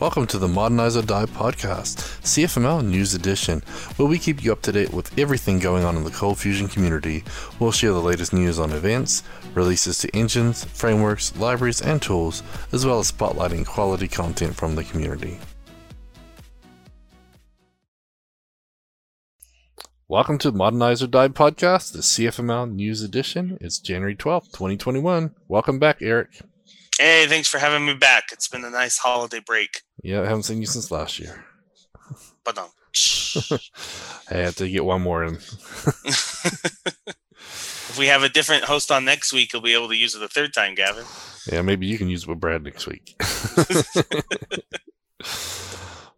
Welcome to the Modernize or Die podcast, CFML News Edition, where we keep you up to date with everything going on in the Cold Fusion community. We'll share the latest news on events, releases to engines, frameworks, libraries, and tools, as well as spotlighting quality content from the community. Welcome to the Modernize or Die podcast, the CFML News Edition. It's January 12th, 2021. Welcome back, Eric. Hey, thanks for having me back. It's been a nice holiday break. Yeah, I haven't seen you since last year. But um, I have to get one more in. if we have a different host on next week, you'll be able to use it a third time, Gavin. Yeah, maybe you can use it with Brad next week.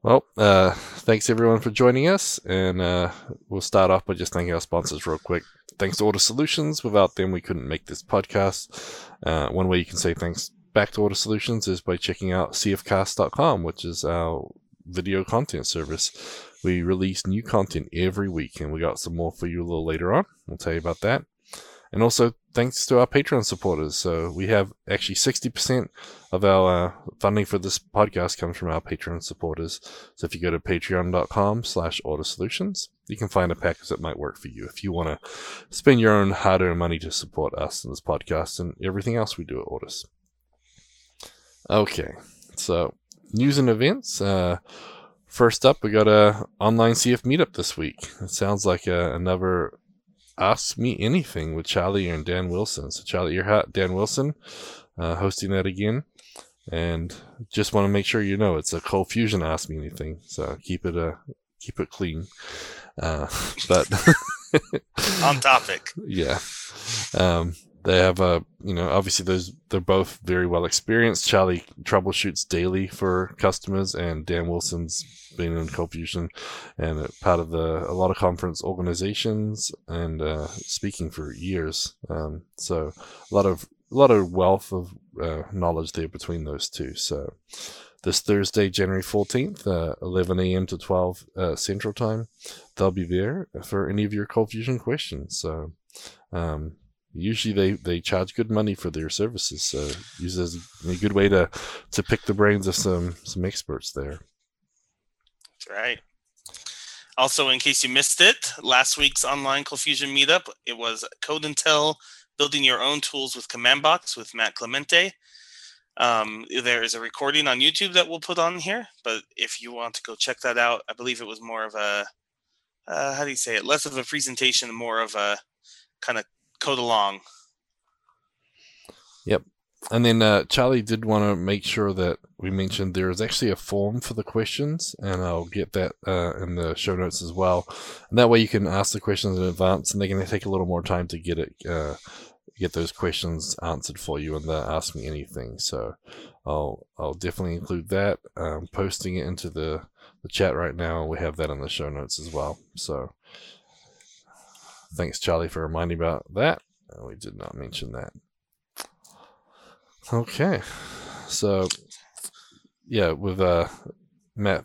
well, uh, thanks everyone for joining us, and uh, we'll start off by just thanking our sponsors real quick. Thanks to Ortus Solutions. Without them, we couldn't make this podcast. Uh, one way you can say thanks back to Ortus Solutions is by checking out cfcast.com, which is our video content service. We release new content every week, and we got some more for you a little later on. We'll tell you about that. And also, thanks to our Patreon supporters. So we have actually 60% of our uh, funding for this podcast comes from our Patreon supporters. So if you go to patreon.com slash ortus solutions, you can find a package that might work for you if you want to spend your own hard-earned money to support us in this podcast and everything else we do at Ortus. Okay, so news and events. Uh, first up, we got a online CF meetup this week. It sounds like a, another Ask Me Anything with Charlie and Dan Wilson. So Charlie Arehart, Dan Wilson, uh, hosting that again. And just want to make sure you know it's a cold fusion Ask Me Anything. So keep it uh, keep it clean. Uh, but on topic. Yeah. Um, they have a you know obviously those they're both very well experienced. Charlie troubleshoots daily for customers and dan wilson's been in cold fusion and part of the a lot of conference organizations and uh, speaking for years. Um, so a lot of a lot of wealth of uh, knowledge there between those two. So this thursday january 14th uh, 11 a.m to 12 uh, central time they'll be there for any of your cold fusion questions. So um, usually they, they charge good money for their services. So use as a good way to to pick the brains of some some experts there. That's right. Also, in case you missed it, last week's online Cold Fusion meetup it was Code and Tell building your own tools with CommandBox with Matt Clemente. Um, there is a recording on YouTube that we'll put on here, but if you want to go check that out, I believe it was more of a uh, how do you say it? Less of a presentation, more of a kind of code along. Yep. And then uh, Charlie did want to make sure that we mentioned there is actually a form for the questions, and I'll get that uh, in the show notes as well. And that way you can ask the questions in advance, and they're going to take a little more time to get it, uh, get those questions answered for you, and uh, ask me anything. So I'll I'll definitely include that. I'm posting it into the the chat right now. We have that in the show notes as well. So thanks, Charlie, for reminding about that. we did not mention that. Okay, so yeah, with uh, Matt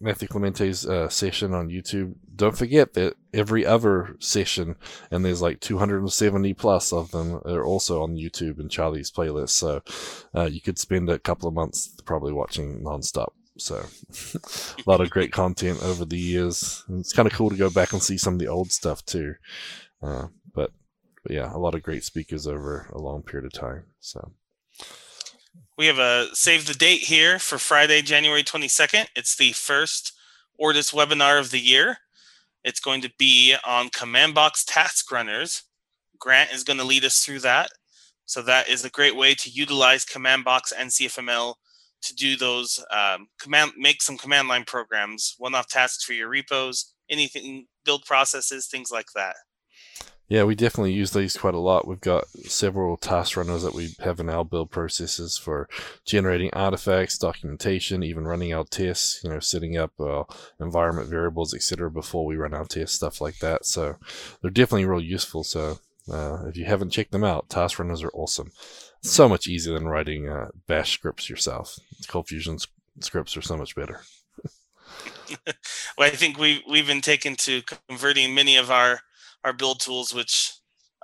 Matthew Clemente's uh, session on YouTube. Don't forget that every other session, and there's like 270 plus of them, are also on YouTube and Charlie's playlist. So uh, you could spend a couple of months probably watching nonstop. So a lot of great content over the years. And it's kind of cool to go back and see some of the old stuff too. Uh, but, but yeah, a lot of great speakers over a long period of time. So we have a save the date here for Friday, January 22nd. It's the first Ortus webinar of the year. It's going to be on command box task runners. Grant is going to lead us through that. So that is a great way to utilize command box and CFML to do those um, command, make some command line programs, one-off tasks for your repos, anything, build processes, things like that. Yeah, we definitely use these quite a lot. We've got several task runners that we have in our build processes for generating artifacts, documentation, even running our tests, you know, setting up uh, environment variables, etc. before we run our tests, stuff like that. So they're definitely real useful. So uh, if you haven't checked them out, task runners are awesome. So much easier than writing uh, bash scripts yourself. Cold Fusion scripts are so much better. well, I think we we've been taken to converting many of our our build tools, which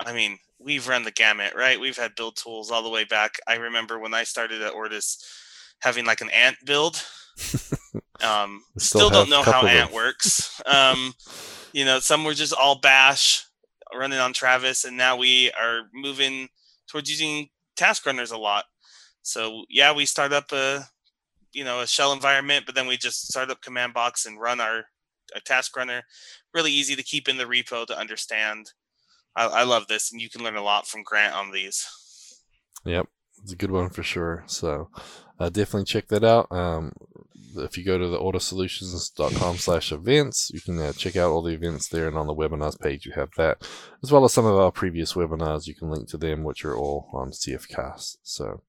I mean, we've run the gamut, right? We've had build tools all the way back. I remember when I started at Ortus having like an ant build Um, still still, don't know how Ant works. Um, you know, some were just all bash running on Travis, and now we are moving towards using task runners a lot. So yeah, we start up a you know a shell environment, but then we just start up command box and run our, our task runner. Really easy to keep in the repo to understand. I, I love this, and you can learn a lot from Grant on these. Yep, it's a good one for sure. So uh, definitely check that out. Um, if you go to the ortussolutions.com slash events, you can uh, check out all the events there, and on the webinars page you have that, as well as some of our previous webinars. You can link to them, which are all on CFcast. So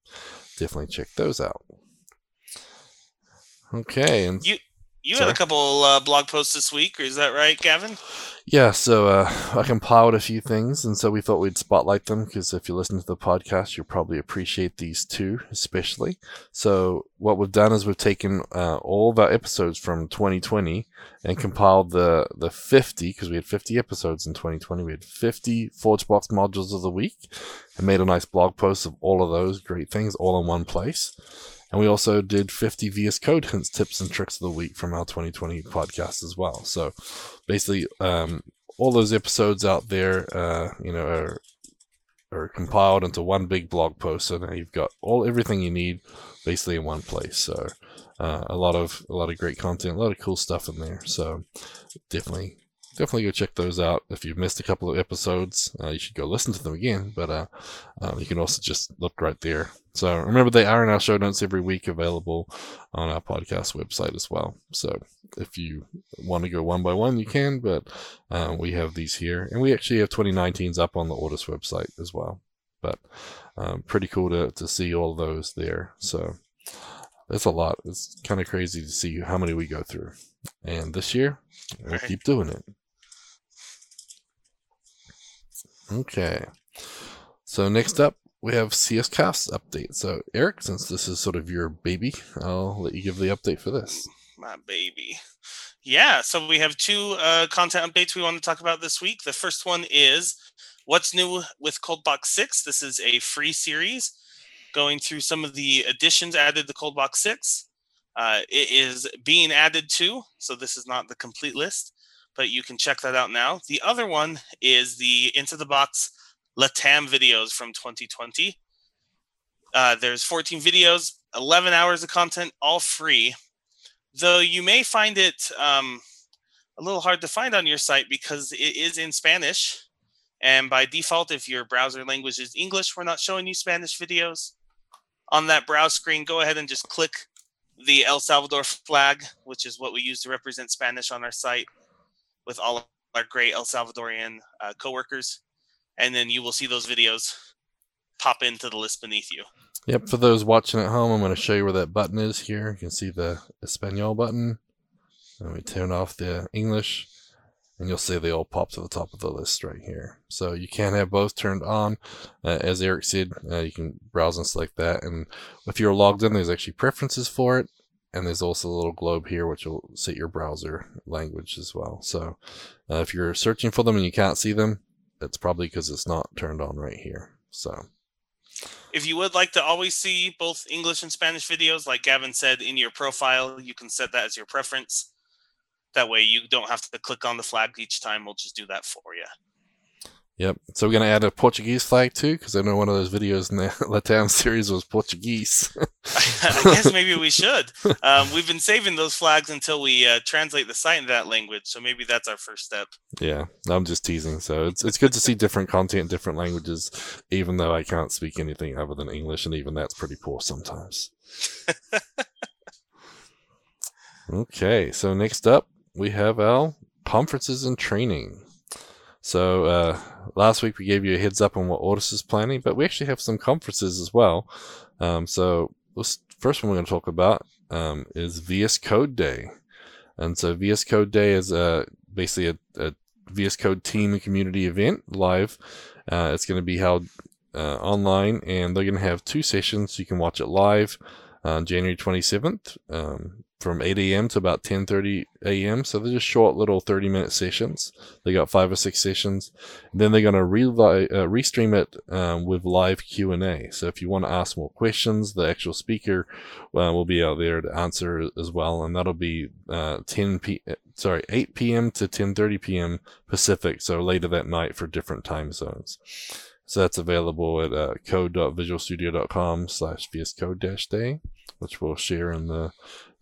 definitely check those out. Okay, and You had Sorry? a couple uh, blog posts this week, or is that right, Gavin? Yeah, so uh, I compiled a few things, and so we thought we'd spotlight them because if you listen to the podcast, you'll probably appreciate these two, especially. So, what we've done is we've taken uh, all of our episodes from 2020 and compiled the the 50 because we had 50 episodes in 2020. We had 50 ForgeBox modules of the week, and made a nice blog post of all of those great things all in one place. And we also did 50 VS Code hints, tips, and tricks of the week from our 2020 podcast as well. So basically, um, all those episodes out there, uh, you know, are, are compiled into one big blog post. So now you've got all everything you need basically in one place. So uh, a lot of a lot of great content, a lot of cool stuff in there. So definitely. Definitely go check those out. If you've missed a couple of episodes, uh, you should go listen to them again. But uh, um, you can also just look right there. So remember, they are in our show notes every week, available on our podcast website as well. So if you want to go one by one, you can. But uh, we have these here, and we actually have 2019s up on the Ortus website as well. But um, pretty cool to to see all those there. So that's a lot. It's kind of crazy to see how many we go through. And this year, we'll Right. keep doing it. Okay. So next up, we have CF Cast update. So Eric, since this is sort of your baby, I'll let you give the update for this. My baby. Yeah, so we have two uh, content updates we want to talk about this week. The first one is what's new with Coldbox 6. This is a free series going through some of the additions added to Coldbox 6. Uh, it is being added to, so this is not the complete list, but you can check that out now. The other one is the Into the Box Latam videos from 2020. Uh, there's 14 videos, 11 hours of content, all free though you may find it um, a little hard to find on your site because it is in Spanish. And by default, if your browser language is English, we're not showing you Spanish videos. On that browse screen, go ahead and just click the El Salvador flag, which is what we use to represent Spanish on our site with all our great El Salvadorian uh, coworkers. And then you will see those videos pop into the list beneath you. Yep, for those watching at home, I'm going to show you where that button is here. You can see the Espanol button. And we turn off the English, and you'll see they all pop to the top of the list right here. So you can have both turned on. Uh, as Eric said, uh, you can browse and select that. And if you're logged in, there's actually preferences for it. And there's also a little globe here, which will set your browser language as well. So uh, if you're searching for them and you can't see them, it's probably because it's not turned on right here. So. If you would like to always see both English and Spanish videos, like Gavin said in your profile, you can set that as your preference. That way, you don't have to click on the flag each time. We'll just do that for you. Yep. So we're gonna add a Portuguese flag too, because I know one of those videos in the Latam series was Portuguese. I guess maybe we should. Um, we've been saving those flags until we uh, translate the site in that language, so maybe that's our first step. yeah, I'm just teasing. So it's it's good to see different content in different languages, even though I can't speak anything other than English, and even that's pretty poor sometimes. okay. So next up, we have our conferences and training. So uh, last week we gave you a heads up on what Ortus is planning, but we actually have some conferences as well. Um, so this first one we're going to talk about um, is VS Code Day, and so VS Code Day is uh, basically a, a VS Code team and community event live. Uh, it's going to be held uh, online, and they're going to have two sessions. You can watch it live on January 27th um, from 8 a.m. to about 10:30 a.m. So they're just short little 30 minute sessions. They got five or six sessions. And then they're going to re- uh, restream it um, with live Q&A. So if you want to ask more questions, the actual speaker uh, will be out there to answer as well. And that'll be uh, 10 p. Sorry, 8 p.m. to 10:30 p.m. Pacific. So later that night for different time zones. So that's available at uh, code.visualstudio.com slash vscode-day, which we'll share in the,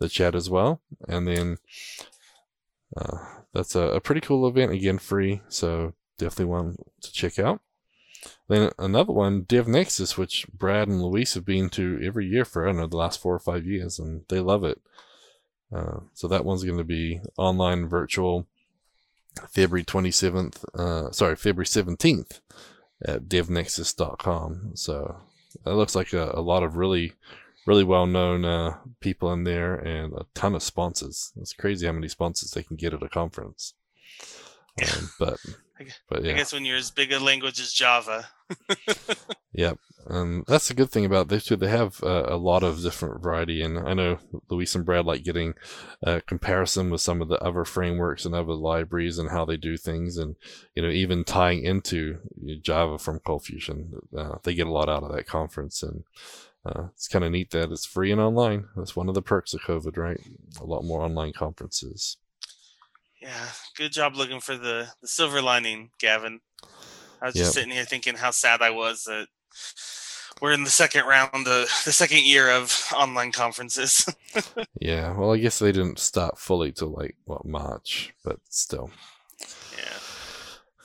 the chat as well. And then uh, that's a, a, pretty cool event, again, free. So definitely one to check out. Then another one, Dev Nexus, which Brad and Luis have been to every year for, I don't know, the last four or five years, and they love it. Uh, so that one's going to be online virtual February 27th, uh, sorry, February 17th at devnexus.com. So that looks like a, a lot of really, really well known uh, people in there and a ton of sponsors. It's crazy how many sponsors they can get at a conference. Um, but but yeah. I guess when you're as big a language as Java. yep, and that's the good thing about this too. They have uh, a lot of different variety, and I know Luis and Brad like getting a comparison with some of the other frameworks and other libraries and how they do things, and you know even tying into Java from ColdFusion. Uh, they get a lot out of that conference, and uh, it's kind of neat that it's free and online. That's one of the perks of COVID, right? A lot more online conferences. Yeah, good job looking for the the silver lining, Gavin. I was just yep. sitting here thinking how sad I was that we're in the second round, the the second year of online conferences. yeah, well, I guess they didn't start fully till like what March, but still. Yeah.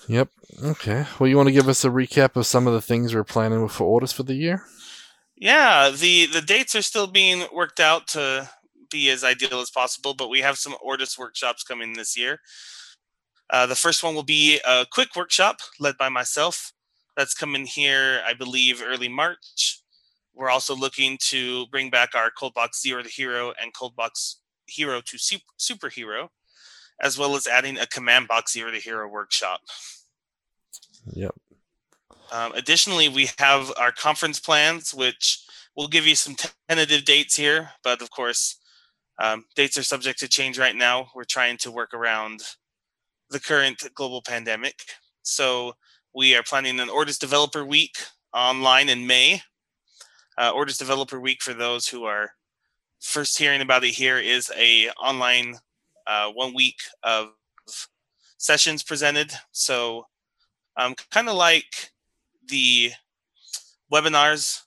Yep. Okay. Well, you want to give us a recap of some of the things we're planning for Ortus for the year? Yeah, the the dates are still being worked out to be as ideal as possible, but we have some Ortus workshops coming this year. Uh, the first one will be a quick workshop led by myself. That's coming here, I believe, early March. We're also looking to bring back our Coldbox Zero to Hero and Coldbox Hero to super Superhero, as well as adding a Command Box Zero to Hero workshop. Yep. Um, additionally, we have our conference plans, which we'll give you some tentative dates here, but of course, um, dates are subject to change right now. We're trying to work around the current global pandemic. So we are planning an Ortus Developer Week online in May. Uh, Ortus Developer Week, for those who are first hearing about it here, is a online uh, one week of sessions presented. So um, kind of like the webinars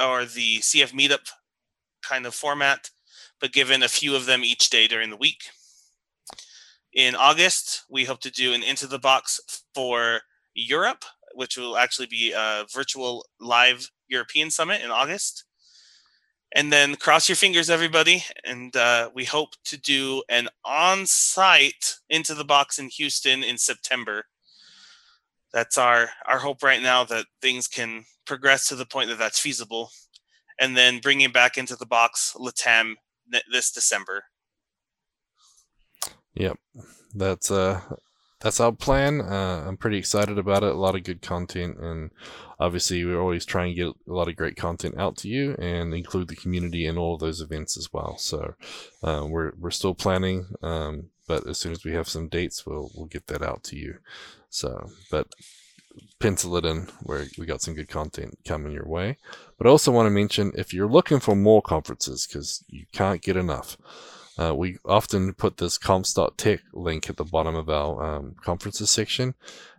or the CF meetup kind of format but given a few of them each day during the week. In August, we hope to do an Into the Box for Europe, which will actually be a virtual live European summit in August. And then cross your fingers, everybody. And uh, we hope to do an on site Into the Box in Houston in September. That's our, our hope right now that things can progress to the point that that's feasible. And then bringing back into the box Latam this December. Yep, that's uh that's our plan. Uh, I'm pretty excited about it. A lot of good content, and obviously, we're always try and get a lot of great content out to you, and include the community in all of those events as well. So, uh, we're we're still planning, um, but as soon as we have some dates, we'll we'll get that out to you. So, but pencil it in where we got some good content coming your way. But I also want to mention if you're looking for more conferences because you can't get enough, uh, we often put this comps.tech link at the bottom of our um, conferences section.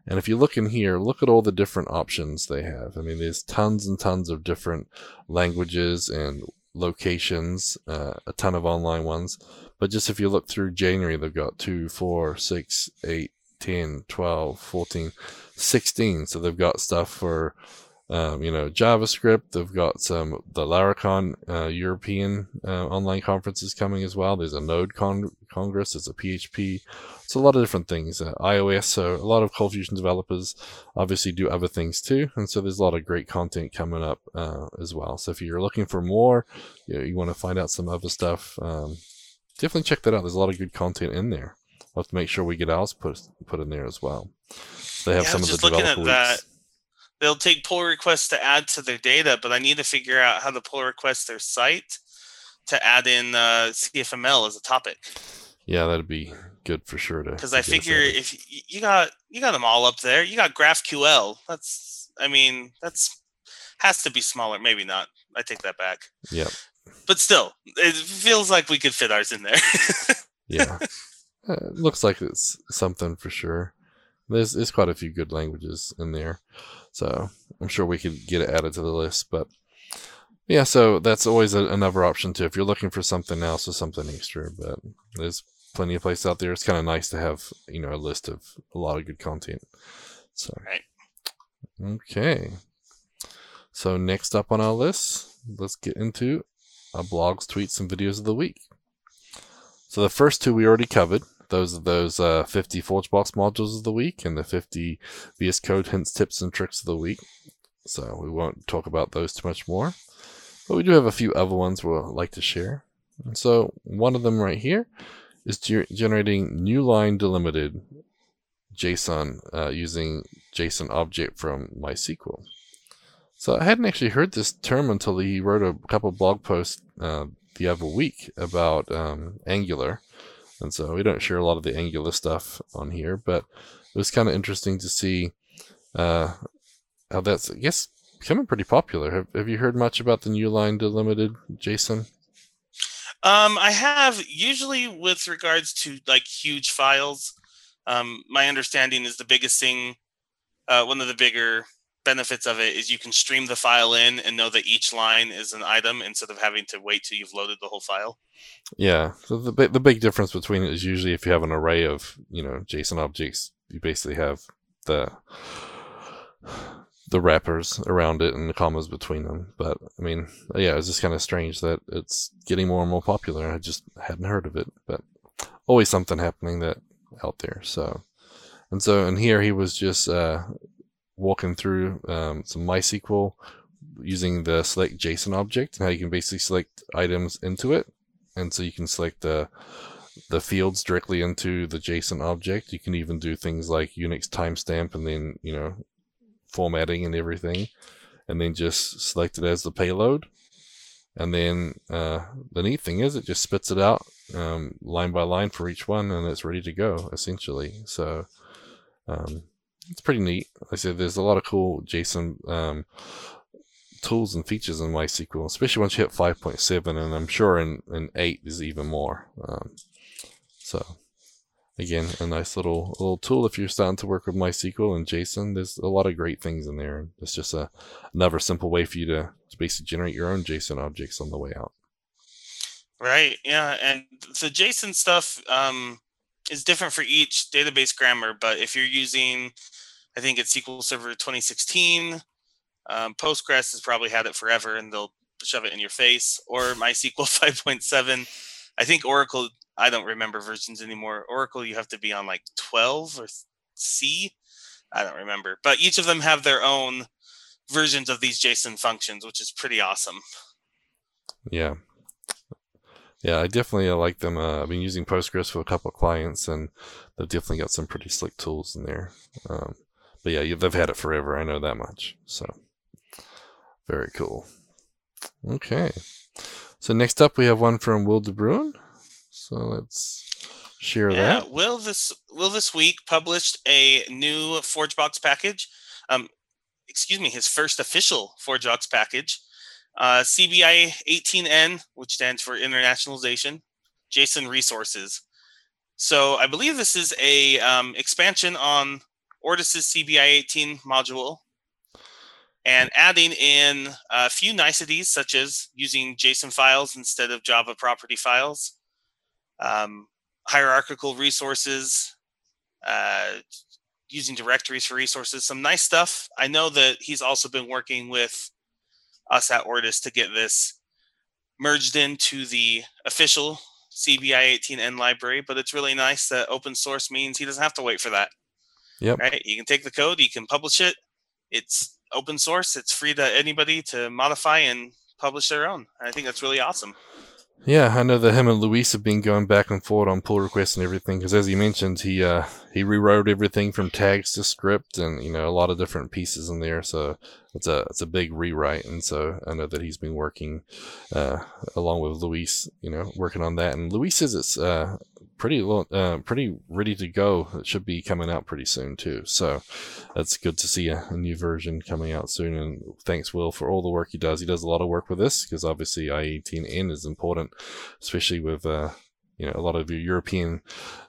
And if you look in here, look at all the different options they have. I mean, there's tons and tons of different languages and locations, uh, a ton of online ones. But just if you look through January, they've got two, four, six, eight, 10, 12, 14, 16. So they've got stuff for, um, you know, JavaScript. They've got some, the Laracon uh, European uh, online conferences coming as well. There's a Node con- Congress, there's a PHP. It's a lot of different things. Uh, iOS, so a lot of Cold Fusion developers obviously do other things too. And so there's a lot of great content coming up uh, as well. So if you're looking for more, you, know, you want to find out some other stuff, um, definitely check that out. There's a lot of good content in there. We'll have to make sure we get ours put put in there as well. They have yeah, some of the at that. They'll take pull requests to add to their data, but I need to figure out how to pull request their site to add in uh, CFML as a topic. Yeah, that'd be good for sure to. Because I figure if you got you got them all up there, you got GraphQL. That's I mean that's has to be smaller. Maybe not. I take that back. Yeah. But still, it feels like we could fit ours in there. yeah. Uh, looks like it's something for sure. There's, there's quite a few good languages in there. So I'm sure we could get it added to the list. But yeah, so that's always a, another option too. If you're looking for something else or something extra, but there's plenty of places out there. It's kind of nice to have, you know, a list of a lot of good content. So, right. okay. So next up on our list, let's get into our blogs, tweets, and videos of the week. So the first two we already covered. Those are those uh, 50 ForgeBox modules of the week and the 50 VS Code hints, tips, and tricks of the week. So we won't talk about those too much more. But we do have a few other ones we'll like to share. And so one of them right here is generating new line delimited JSON uh, using JSON object from MySQL. So I hadn't actually heard this term until he wrote a couple blog posts uh, the other week about um, Angular. And so we don't share a lot of the Angular stuff on here, but it was kind of interesting to see uh, how that's, I guess, becoming pretty popular. Have, have you heard much about the new line delimited JSON? Um, I have usually with regards to like huge files. Um, my understanding is the biggest thing, uh, one of the bigger benefits of it is you can stream the file in and know that each line is an item instead of having to wait till you've loaded the whole file. Yeah. So the the big difference between it is usually if you have an array of you know JSON objects, you basically have the the wrappers around it and the commas between them. But I mean, yeah, it's just kind of strange that it's getting more and more popular. I just hadn't heard of it, but always something happening that out there. So, and so, and here he was just uh, walking through um, some MySQL using the select JSON object and how you can basically select items into it, and so you can select the the fields directly into the JSON object. You can even do things like Unix timestamp and then you know formatting and everything, and then just select it as the payload. And then uh, the neat thing is it just spits it out um, line by line for each one, and it's ready to go essentially. So um, it's pretty neat. I said there's a lot of cool JSON um, tools and features in MySQL, especially once you hit 5.7, and I'm sure in, in 8 is even more. Um, so again, a nice little little tool if you're starting to work with MySQL and JSON. There's a lot of great things in there. It's just a another simple way for you to basically generate your own JSON objects on the way out. Right. Yeah, and the JSON stuff um, is different for each database grammar. But if you're using, I think it's SQL Server 2016, um, Postgres has probably had it forever, and they'll shove it in your face. Or MySQL 5.7. I think Oracle I don't remember versions anymore. Oracle, you have to be on like 12 or C. I don't remember, but each of them have their own versions of these JSON functions, which is pretty awesome. Yeah. Yeah, I definitely uh, like them. Uh, I've been using Postgres for a couple of clients, and they've definitely got some pretty slick tools in there. Um, but yeah, they've had it forever. I know that much. So very cool. Okay. So next up, we have one from Will DeBruin. So let's share yeah, that. Will this Will this week published a new ForgeBox package? Um, excuse me, his first official ForgeBox package. Uh, CBI 18N, which stands for Internationalization, JSON Resources. So I believe this is a um, expansion on Ortus's CBI 18 module and adding in a few niceties such as using JSON files instead of Java property files, um, hierarchical resources, uh, using directories for resources, some nice stuff. I know that he's also been working with us at Ortus to get this merged into the official CBI 18N library, but it's really nice that open source means he doesn't have to wait for that. Yep. Right? You can take the code, you can publish it. It's open source. It's free to anybody to modify and publish their own. I think that's really awesome. Yeah, I know that him and Luis have been going back and forth on pull requests and everything. Because as he mentioned, he uh, he rewrote everything from tags to script, and you know a lot of different pieces in there. So it's a it's a big rewrite, and so I know that he's been working uh, along with Luis, you know, working on that. And Luis says it's uh, pretty uh, pretty ready to go. It should be coming out pretty soon too. So that's good to see a, a, new version coming out soon. And thanks Will for all the work he does. He does a lot of work with this because obviously IE18N is important, especially with uh, you know a lot of your European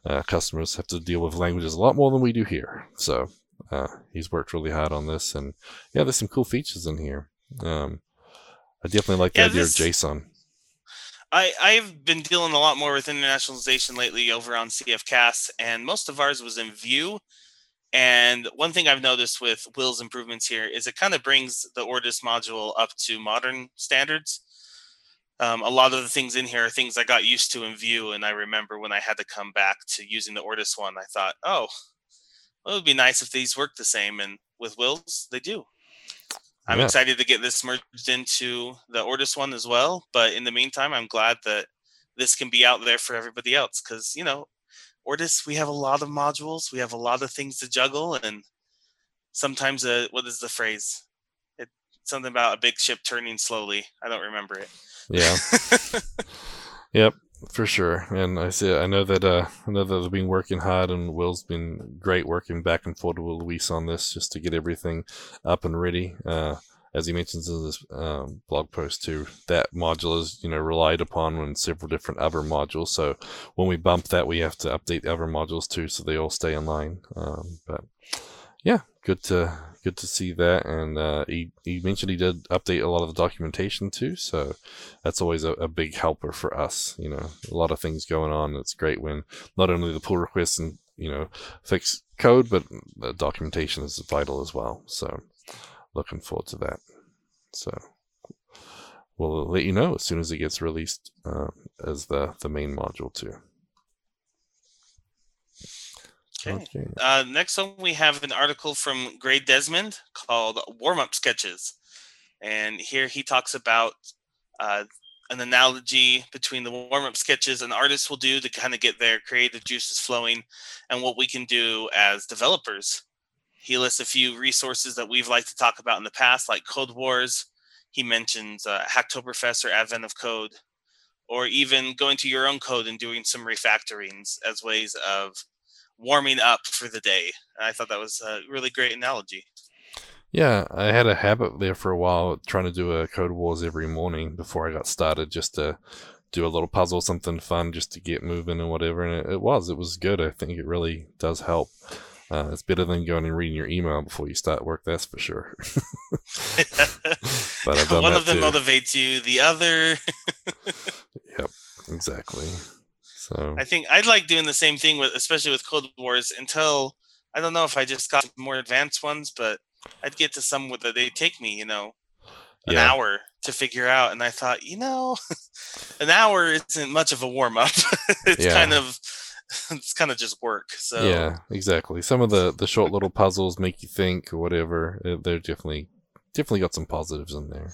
uh, customers have to deal with languages a lot more than we do here. So uh, he's worked really hard on this, and yeah, there's some cool features in here. Um, I definitely like the yeah, idea this... of JSON. I, I've been dealing a lot more with internationalization lately over on CFCast, and most of ours was in Vue. And one thing I've noticed with Will's improvements here is it kind of brings the Ortus module up to modern standards. Um, a lot of the things in here are things I got used to in Vue, and I remember when I had to come back to using the Ortus one, I thought, oh, well, it would be nice if these worked the same. And with Will's, they do. I'm yeah. excited to get this merged into the Ortus one as well. But in the meantime, I'm glad that this can be out there for everybody else because, you know, Ortus, we have a lot of modules, we have a lot of things to juggle. And sometimes, uh, what is the phrase? It, something about a big ship turning slowly. I don't remember it. Yeah. yep for sure. And I see, I know that uh, I know that they've been working hard, and Will's been great working back and forth with Luis on this just to get everything up and ready. Uh, as he mentions in this um, blog post too, that module is you know relied upon in several different other modules. So when we bump that, we have to update the other modules too, so they all stay in line. Um, but yeah, good to good to see that. And uh, he he mentioned he did update a lot of the documentation too, so that's always a, a, big helper for us. You know, a lot of things going on. It's great when not only the pull requests and you know fix code, but the documentation is vital as well. So looking forward to that. So we'll let you know as soon as it gets released uh, as the the main module too. Okay. okay. Uh, next one, we have an article from Gray Desmond called Warm Up Sketches. And here he talks about uh, an analogy between the warm up sketches an artist will do to kind of get their creative juices flowing and what we can do as developers. He lists a few resources that we've liked to talk about in the past, like Code Wars. He mentions uh, Hacktoberfest or Advent of Code, or even going to your own code and doing some refactorings as ways of warming up for the day. I thought that was a really great analogy. Yeah, I had a habit there for a while trying to do a Code Wars every morning before I got started just to do a little puzzle, something fun just to get moving and whatever. And it, it was, it was good. I think it really does help. Uh, it's better than going and reading your email before you start work, that's for sure. but One of them too. motivates you, the other. yep, exactly. So I think I'd like doing the same thing with, especially with Code Wars, until I don't know if I just got more advanced ones, but I'd get to some that they take me, you know, an yeah. hour to figure out, and I thought, you know, an hour isn't much of a warm up. it's yeah. kind of it's kind of just work. So yeah, exactly. Some of the the short little puzzles make you think or whatever. Uh, they're definitely definitely got some positives in there.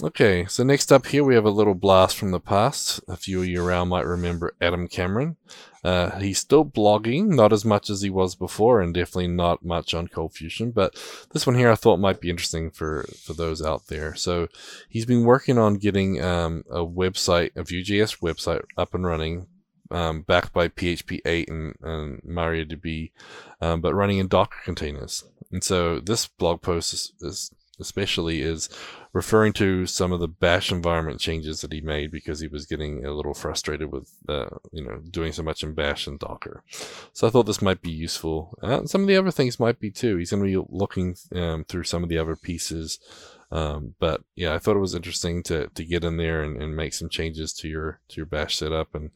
Okay, so next up here we have a little blast from the past. A few of you around might remember Adam Cameron. Uh, he's still blogging, not as much as he was before, and definitely not much on Cold Fusion. But this one here I thought might be interesting for, for those out there. So he's been working on getting um, a website, a Vue.js website, up and running, um, backed by PHP 8 and, and MariaDB, um, but running in Docker containers. And so this blog post is, is especially is referring to some of the bash environment changes that he made because he was getting a little frustrated with uh, you know doing so much in bash and docker. So i thought this might be useful. Uh, some of the other things might be too. He's going to be looking um, through some of the other pieces. Um, but yeah i thought it was interesting to, to get in there and, and make some changes to your to your bash setup and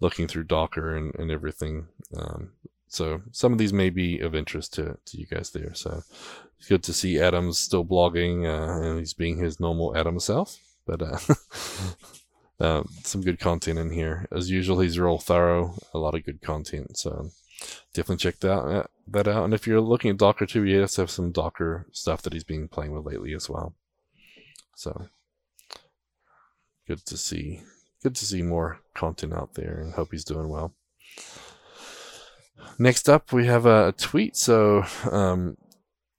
looking through docker and, and everything. Um, so some of these may be of interest to, to you guys there. So it's good to see Adam's still blogging uh, and he's being his normal Adam self. But uh, uh, some good content in here. As usual, he's real thorough. A lot of good content. So definitely check that, uh, that out. And if you're looking at Docker too, he does have some Docker stuff that he's been playing with lately as well. So good to see. Good to see more content out there, and hope he's doing well. Next up, we have a, a tweet. So, um,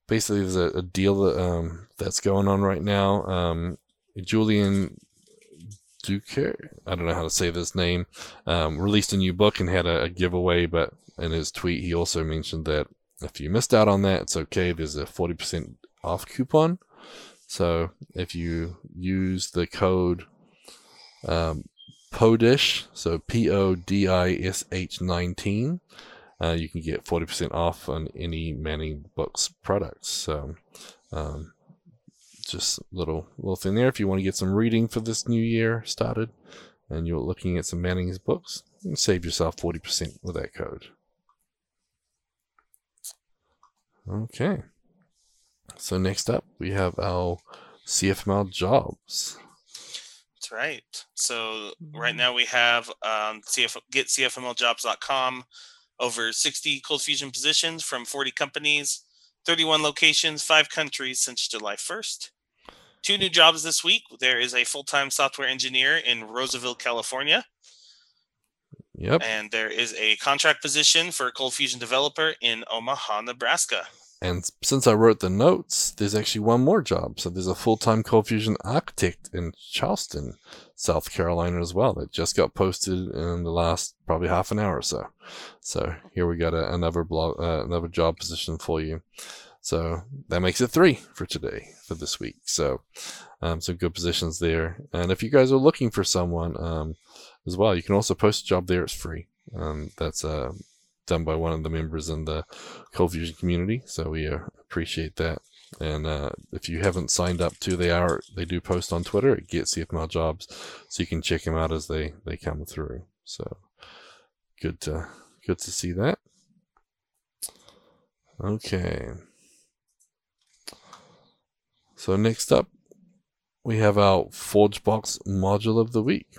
basically, there's a, a deal um, that's going on right now. Um, Julian Duque, I don't know how to say this name, um, released a new book and had a, a, giveaway. But in his tweet, he also mentioned that if you missed out on that, it's okay. There's a 40% off coupon. So if you use the code um, PODISH, so P O D I S H 19, uh, you can get 40% off on any Manning Books products. So, um, just little little thing there. If you want to get some reading for this new year started, and you're looking at some Manning's books, you save yourself 40% with that code. Okay. So next up, we have our CFML jobs. That's right. So right now we have um, CF, getcfmljobs.com over 60 cold fusion positions from 40 companies, 31 locations, five countries since July 1st. Two new jobs this week. There is a full time software engineer in Roseville, California. Yep. And there is a contract position for a cold fusion developer in Omaha, Nebraska. And since I wrote the notes, there's actually one more job. So there's a full time cold fusion architect in Charleston, South Carolina as well that just got posted in the last probably half an hour or so. So here we got a, another blog, uh, another job position for you. So that makes it three for today, for this week. So um, some good positions there. And if you guys are looking for someone um, as well, you can also post a job there. It's free. Um, that's uh, done by one of the members in the Cold Fusion community. So we uh, appreciate that. And uh, if you haven't signed up to, they are they do post on Twitter at Get CFML Jobs, so you can check them out as they they come through. So good to good to see that. Okay. So next up, we have our ForgeBox module of the week.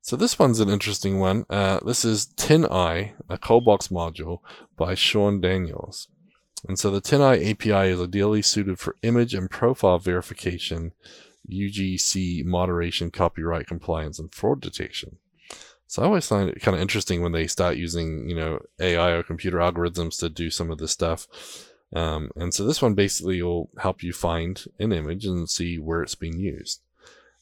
So this one's an interesting one. Uh, this is TinEye, a ColdBox module by Sean Daniels. And so the TinEye API is ideally suited for image and profile verification, UGC moderation, copyright compliance, and fraud detection. So I always find it kind of interesting when they start using, you know, AI or computer algorithms to do some of this stuff. Um, and so this one basically will help you find an image and see where it's being used.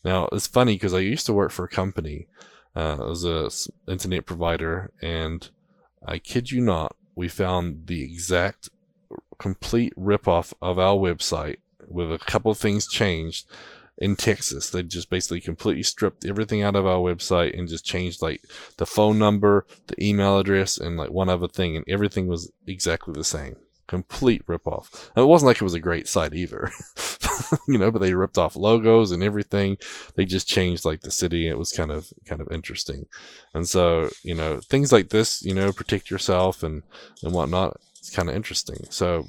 Now it's funny because I used to work for a company uh, as a internet provider, and I kid you not, we found the exact complete ripoff of our website with a couple of things changed in Texas. They just basically completely stripped everything out of our website and just changed like the phone number, the email address, and like one other thing, and everything was exactly the same complete ripoff. And it wasn't like it was a great site either, you know, but they ripped off logos and everything. They just changed like the city. It was kind of, kind of interesting. And so, you know, things like this, you know, protect yourself and, and whatnot. It's kind of interesting. So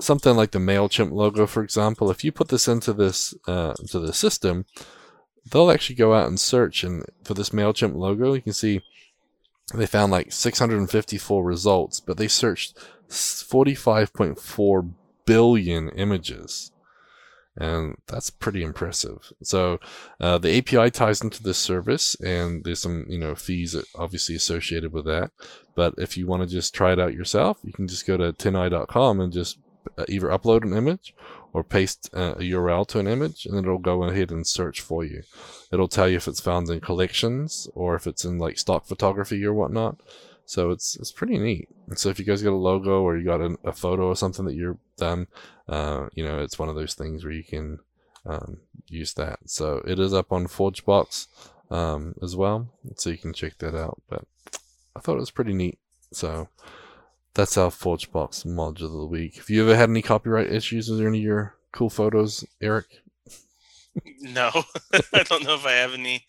something like the MailChimp logo, for example, if you put this into this, uh, into the system, they'll actually go out and search and for this MailChimp logo, you can see they found like 654 results, but they searched 45.4 billion images. And that's pretty impressive. So uh, the API ties into this service, and there's some you know fees obviously associated with that. But if you want to just try it out yourself, you can just go to tineye.com and just uh, either upload an image or paste uh, a URL to an image, and it'll go ahead and search for you. It'll tell you if it's found in collections or if it's in like stock photography or whatnot. So it's it's pretty neat. And so if you guys got a logo or you got a, a photo or something that you're done, uh, you know, it's one of those things where you can um, use that. So it is up on ForgeBox um, as well, so you can check that out. But I thought it was pretty neat. So that's our ForgeBox module of the week. Have you ever had any copyright issues with any of your cool photos, Eric? No, I don't know if I have any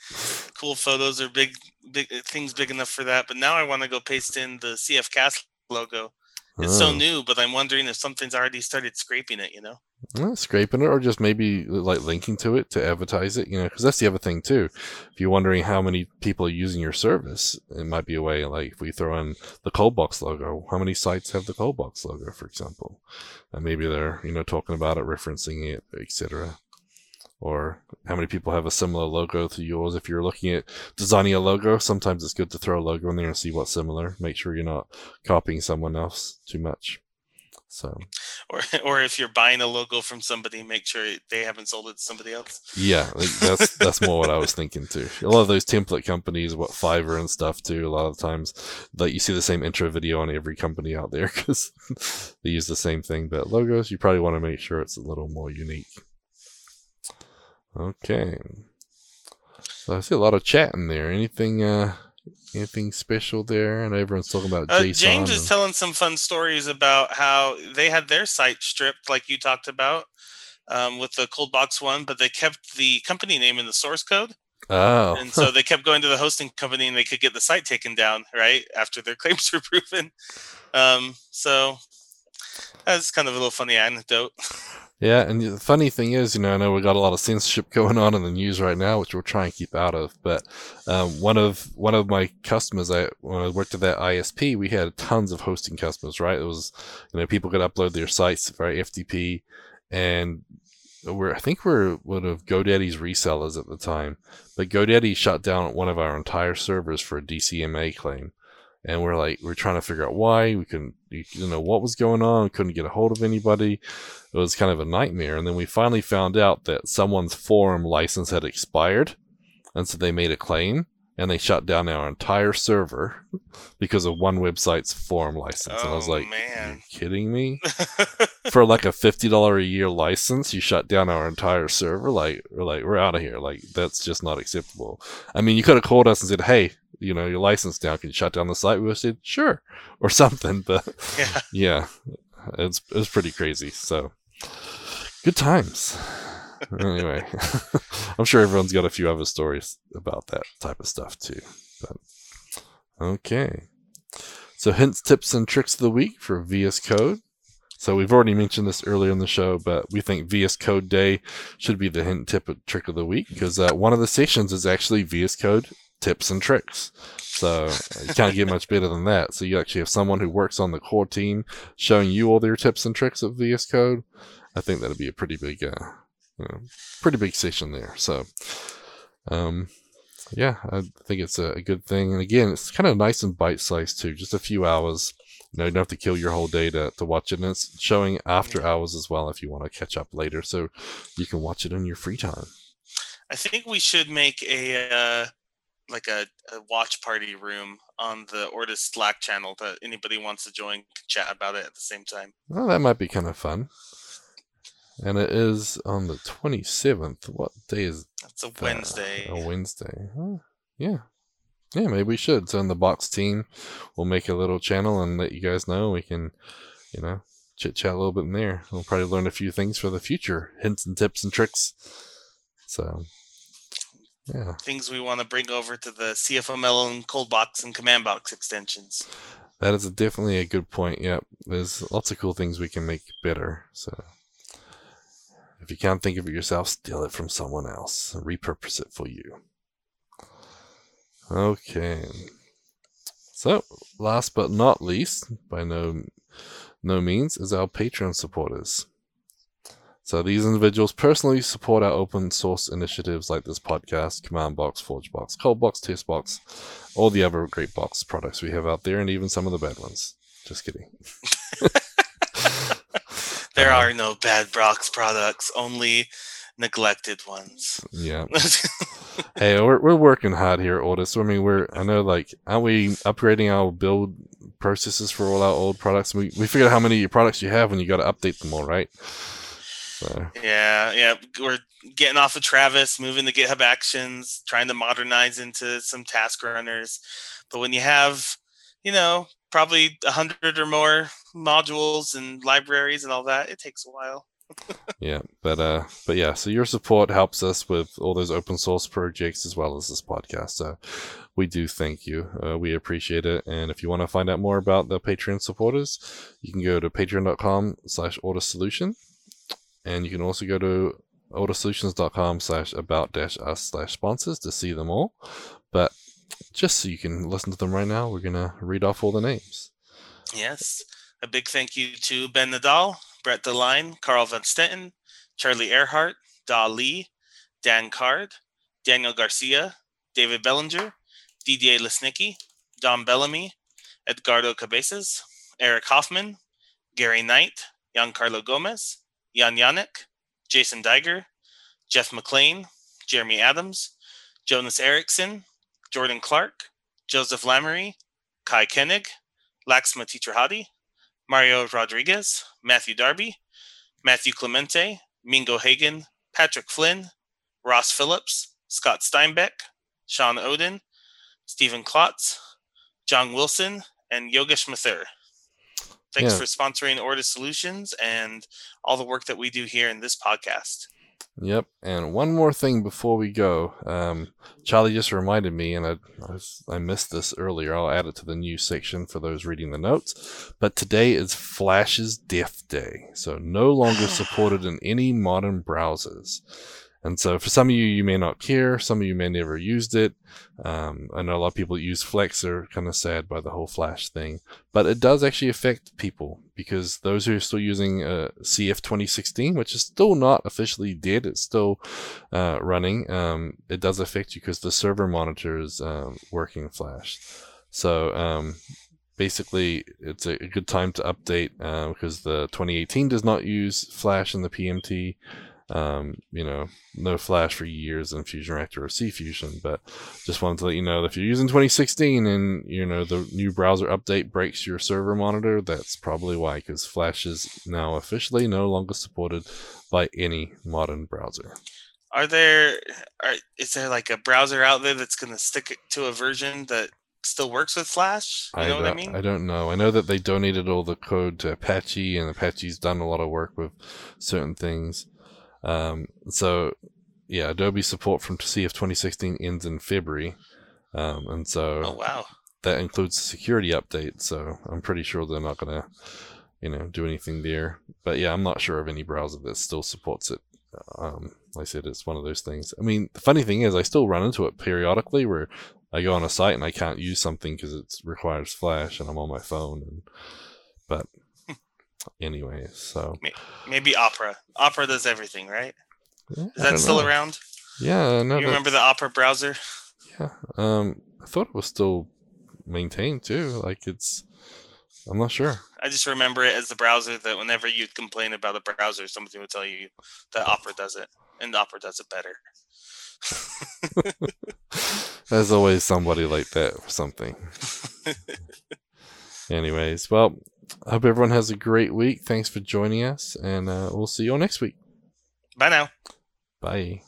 cool photos or big, big uh, things big enough for that. But now I want to go paste in the CF Cast logo. It's oh. so new, but I'm wondering if something's already started scraping it. You know, well, scraping it, or just maybe uh, like linking to it to advertise it. You know, because that's the other thing too. If you're wondering how many people are using your service, it might be a way. Like if we throw in the Coldbox logo, how many sites have the Coldbox logo, for example? And maybe they're you know talking about it, referencing it, etc. or how many people have a similar logo to yours. If you're looking at designing a logo, sometimes it's good to throw a logo in there and see what's similar. Make sure you're not copying someone else too much. So, or or if you're buying a logo from somebody, make sure they haven't sold it to somebody else. Yeah, that's that's more what I was thinking too. A lot of those template companies, what Fiverr and stuff too. A lot of times, like you see the same intro video on every company out there because they use the same thing. But logos, you probably want to make sure it's a little more unique. Okay. So I see a lot of chat in there. Anything uh anything special there? And everyone's talking about Uh. James is and- telling some fun stories about how they had their site stripped, like you talked about, um, with the cold box one, but they kept the company name in the source code, oh, and so they kept going to the hosting company, and they could get the site taken down right after their claims were proven. Um, so that's kind of a little funny anecdote. Yeah, and the funny thing is, you know, I know we got a lot of censorship going on in the news right now, which we'll try and keep out of. But um, one of one of my customers, I when I worked at that ISP, we had tons of hosting customers. Right, it was you know people could upload their sites via FTP, and we're I think we're one of GoDaddy's resellers at the time. But GoDaddy shut down one of our entire servers for a DCMA claim. And we're like, we're trying to figure out why. We couldn't, you know, what was going on. We couldn't get a hold of anybody it was kind of a nightmare. And then we finally found out that someone's forum license had expired, and so they made a claim and they shut down our entire server because of one website's forum license. and I was Oh, like, man. Are "You kidding me?" For like a fifty dollar a year license, you shut down our entire server. Like, we're like, we're out of here. Like, that's just not acceptable. I mean, you could have called us and said, "Hey, you know, your license down. Can you shut down the site?" We would have said, "Sure," or something. But yeah. yeah, it's it's pretty crazy. So good times. Anyway, I'm sure everyone's got a few other stories about that type of stuff too. But okay, so hints, tips, and tricks of the week for VS Code. So we've already mentioned this earlier in the show, but we think VS Code Day should be the hint, tip, trick of the week because uh, one of the sessions is actually VS Code tips and tricks. So uh, you can't get much better than that. So you actually have someone who works on the core team showing you all their tips and tricks of VS Code. I think that'd be a pretty big, uh, pretty big session there. So, um, yeah, I think it's a, a good thing. And again, it's kind of nice and bite sized too. Just a few hours. You know, you don't have to kill your whole day to, to watch it. And it's showing after hours as well if you want to catch up later. So you can watch it in your free time. I think we should make a uh, like a, a watch party room on the Ortus Slack channel that anybody wants to join can chat about it at the same time. Well, that might be kind of fun. And it is on the 27th. What day is That's a that? Wednesday. A Wednesday. Huh. Yeah. Yeah, maybe we should. So in the box team, we'll make a little channel and let you guys know. We can, you know, chit chat a little bit in there. We'll probably learn a few things for the future, hints and tips and tricks. So, yeah. Things we want to bring over to the CFML and cold box and command box extensions. That is definitely a good point. Yep. There's lots of cool things we can make better. So if you can't think of it yourself, steal it from someone else. Repurpose it for you. Okay. So, last but not least, by no no means, is our Patreon supporters. So these individuals personally support our open source initiatives like this podcast, Command Box, Forge Box, Cold Box, Test Box, all the other great box products we have out there, and even some of the bad ones. Just kidding. There are no bad box products, only neglected ones. Yeah. hey, we're we're working hard here, Otis. I mean, we're I know like aren't we upgrading our build processes for all our old products? We we figured out how many products you have, and you got to update them all, right? So yeah, yeah. We're getting off of Travis, moving to GitHub Actions, trying to modernize into some task runners. But when you have, you know, probably a hundred or more modules and libraries and all that, it takes a while. yeah, but uh, but yeah. So your support helps us with all those open source projects as well as this podcast. So we do thank you. Uh, we appreciate it. And if you want to find out more about the Patreon supporters, you can go to patreon.com slash ortus solution. And you can also go to ortussolutions.com slash about dash us slash sponsors to see them all. But just so you can listen to them right now, we're going to read off all the names. Yes. A big thank you to Ben Nadel, Brett DeLine, Carl Van Stetten, Charlie Arehart, Da Lee, Dan Card, Daniel Garcia, David Bellinger, Didier Lesnicki, Don Bellamy, Edgardo Cabezas, Eric Hoffman, Gary Knight, Giancarlo Gomez, Jan Yannick, Jason Diger, Jeff McLean, Jeremy Adams, Jonas Eriksson, Jordan Clark, Joseph Lamoree, Kai Koenig, Laxma Titrahadi, Mario Rodriguez, Matthew Darby, Matthew Clemente, Mingo Hagen, Patrick Flynn, Ross Phillips, Scott Steinbeck, Sean Odin, Stephen Klotz, John Wilson, and Yogesh Mathur. Thanks Yeah. for sponsoring Ortus Solutions and all the work that we do here in this podcast. Yep. And one more thing before we go. Um, Charlie just reminded me, and I, I, I missed this earlier. I'll add it to the news section for those reading the notes. But today is Flash's Death Day, so no longer supported in any modern browsers. And so, for some of you, you may not care. Some of you may never used it. Um, I know a lot of people that use Flex are kind of sad by the whole Flash thing, but it does actually affect people because those who are still using uh, CF 2016, which is still not officially dead, it's still uh, running. Um, it does affect you because the server monitor is um, working Flash. So um, basically, it's a, good time to update uh, because the 2018 does not use Flash in the PMT. Um, you know, no Flash for years in Fusion Reactor or SeeFusion, but just wanted to let you know that if you're using 2016 and you know the new browser update breaks your server monitor, that's probably why, because Flash is now officially no longer supported by any modern browser. Are there are, is there like a browser out there that's going to stick to a version that still works with Flash? You know what I mean? I don't know. I know that they donated all the code to Apache, and Apache's done a lot of work with certain things. Um, so, yeah, Adobe support from CF 2016 ends in February, um, and so oh wow. that includes the security update. So I'm pretty sure they're not gonna, you know, do anything there. But yeah, I'm not sure of any browser that still supports it. Um, like I said, it's one of those things. I mean, the funny thing is, I still run into it periodically where I go on a site and I can't use something because it requires Flash and I'm on my phone. And but anyway, so Maybe Opera. Opera does everything, right? yeah, Is that still know. around? Yeah, no, you remember the Opera browser? Yeah. Um, I thought it was still maintained too. Like it's, I'm not sure. I just remember it as the browser that whenever you'd complain about a browser, somebody would tell you that Opera does it, and Opera does it better. There's always somebody like that for something. Anyways, well, I hope everyone has a great week. Thanks for joining us, and uh, we'll see you all next week. Bye now. Bye.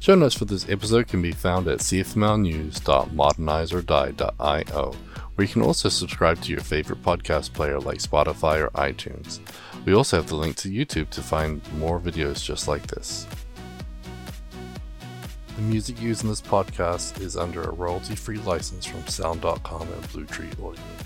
Show notes for this episode can be found at cfmlnews.modernizeordie.io, where you can also subscribe to your favorite podcast player like Spotify or iTunes. We also have the link to YouTube to find more videos just like this. The music used in this podcast is under a royalty free license from Sound.com and Blue Tree Audio.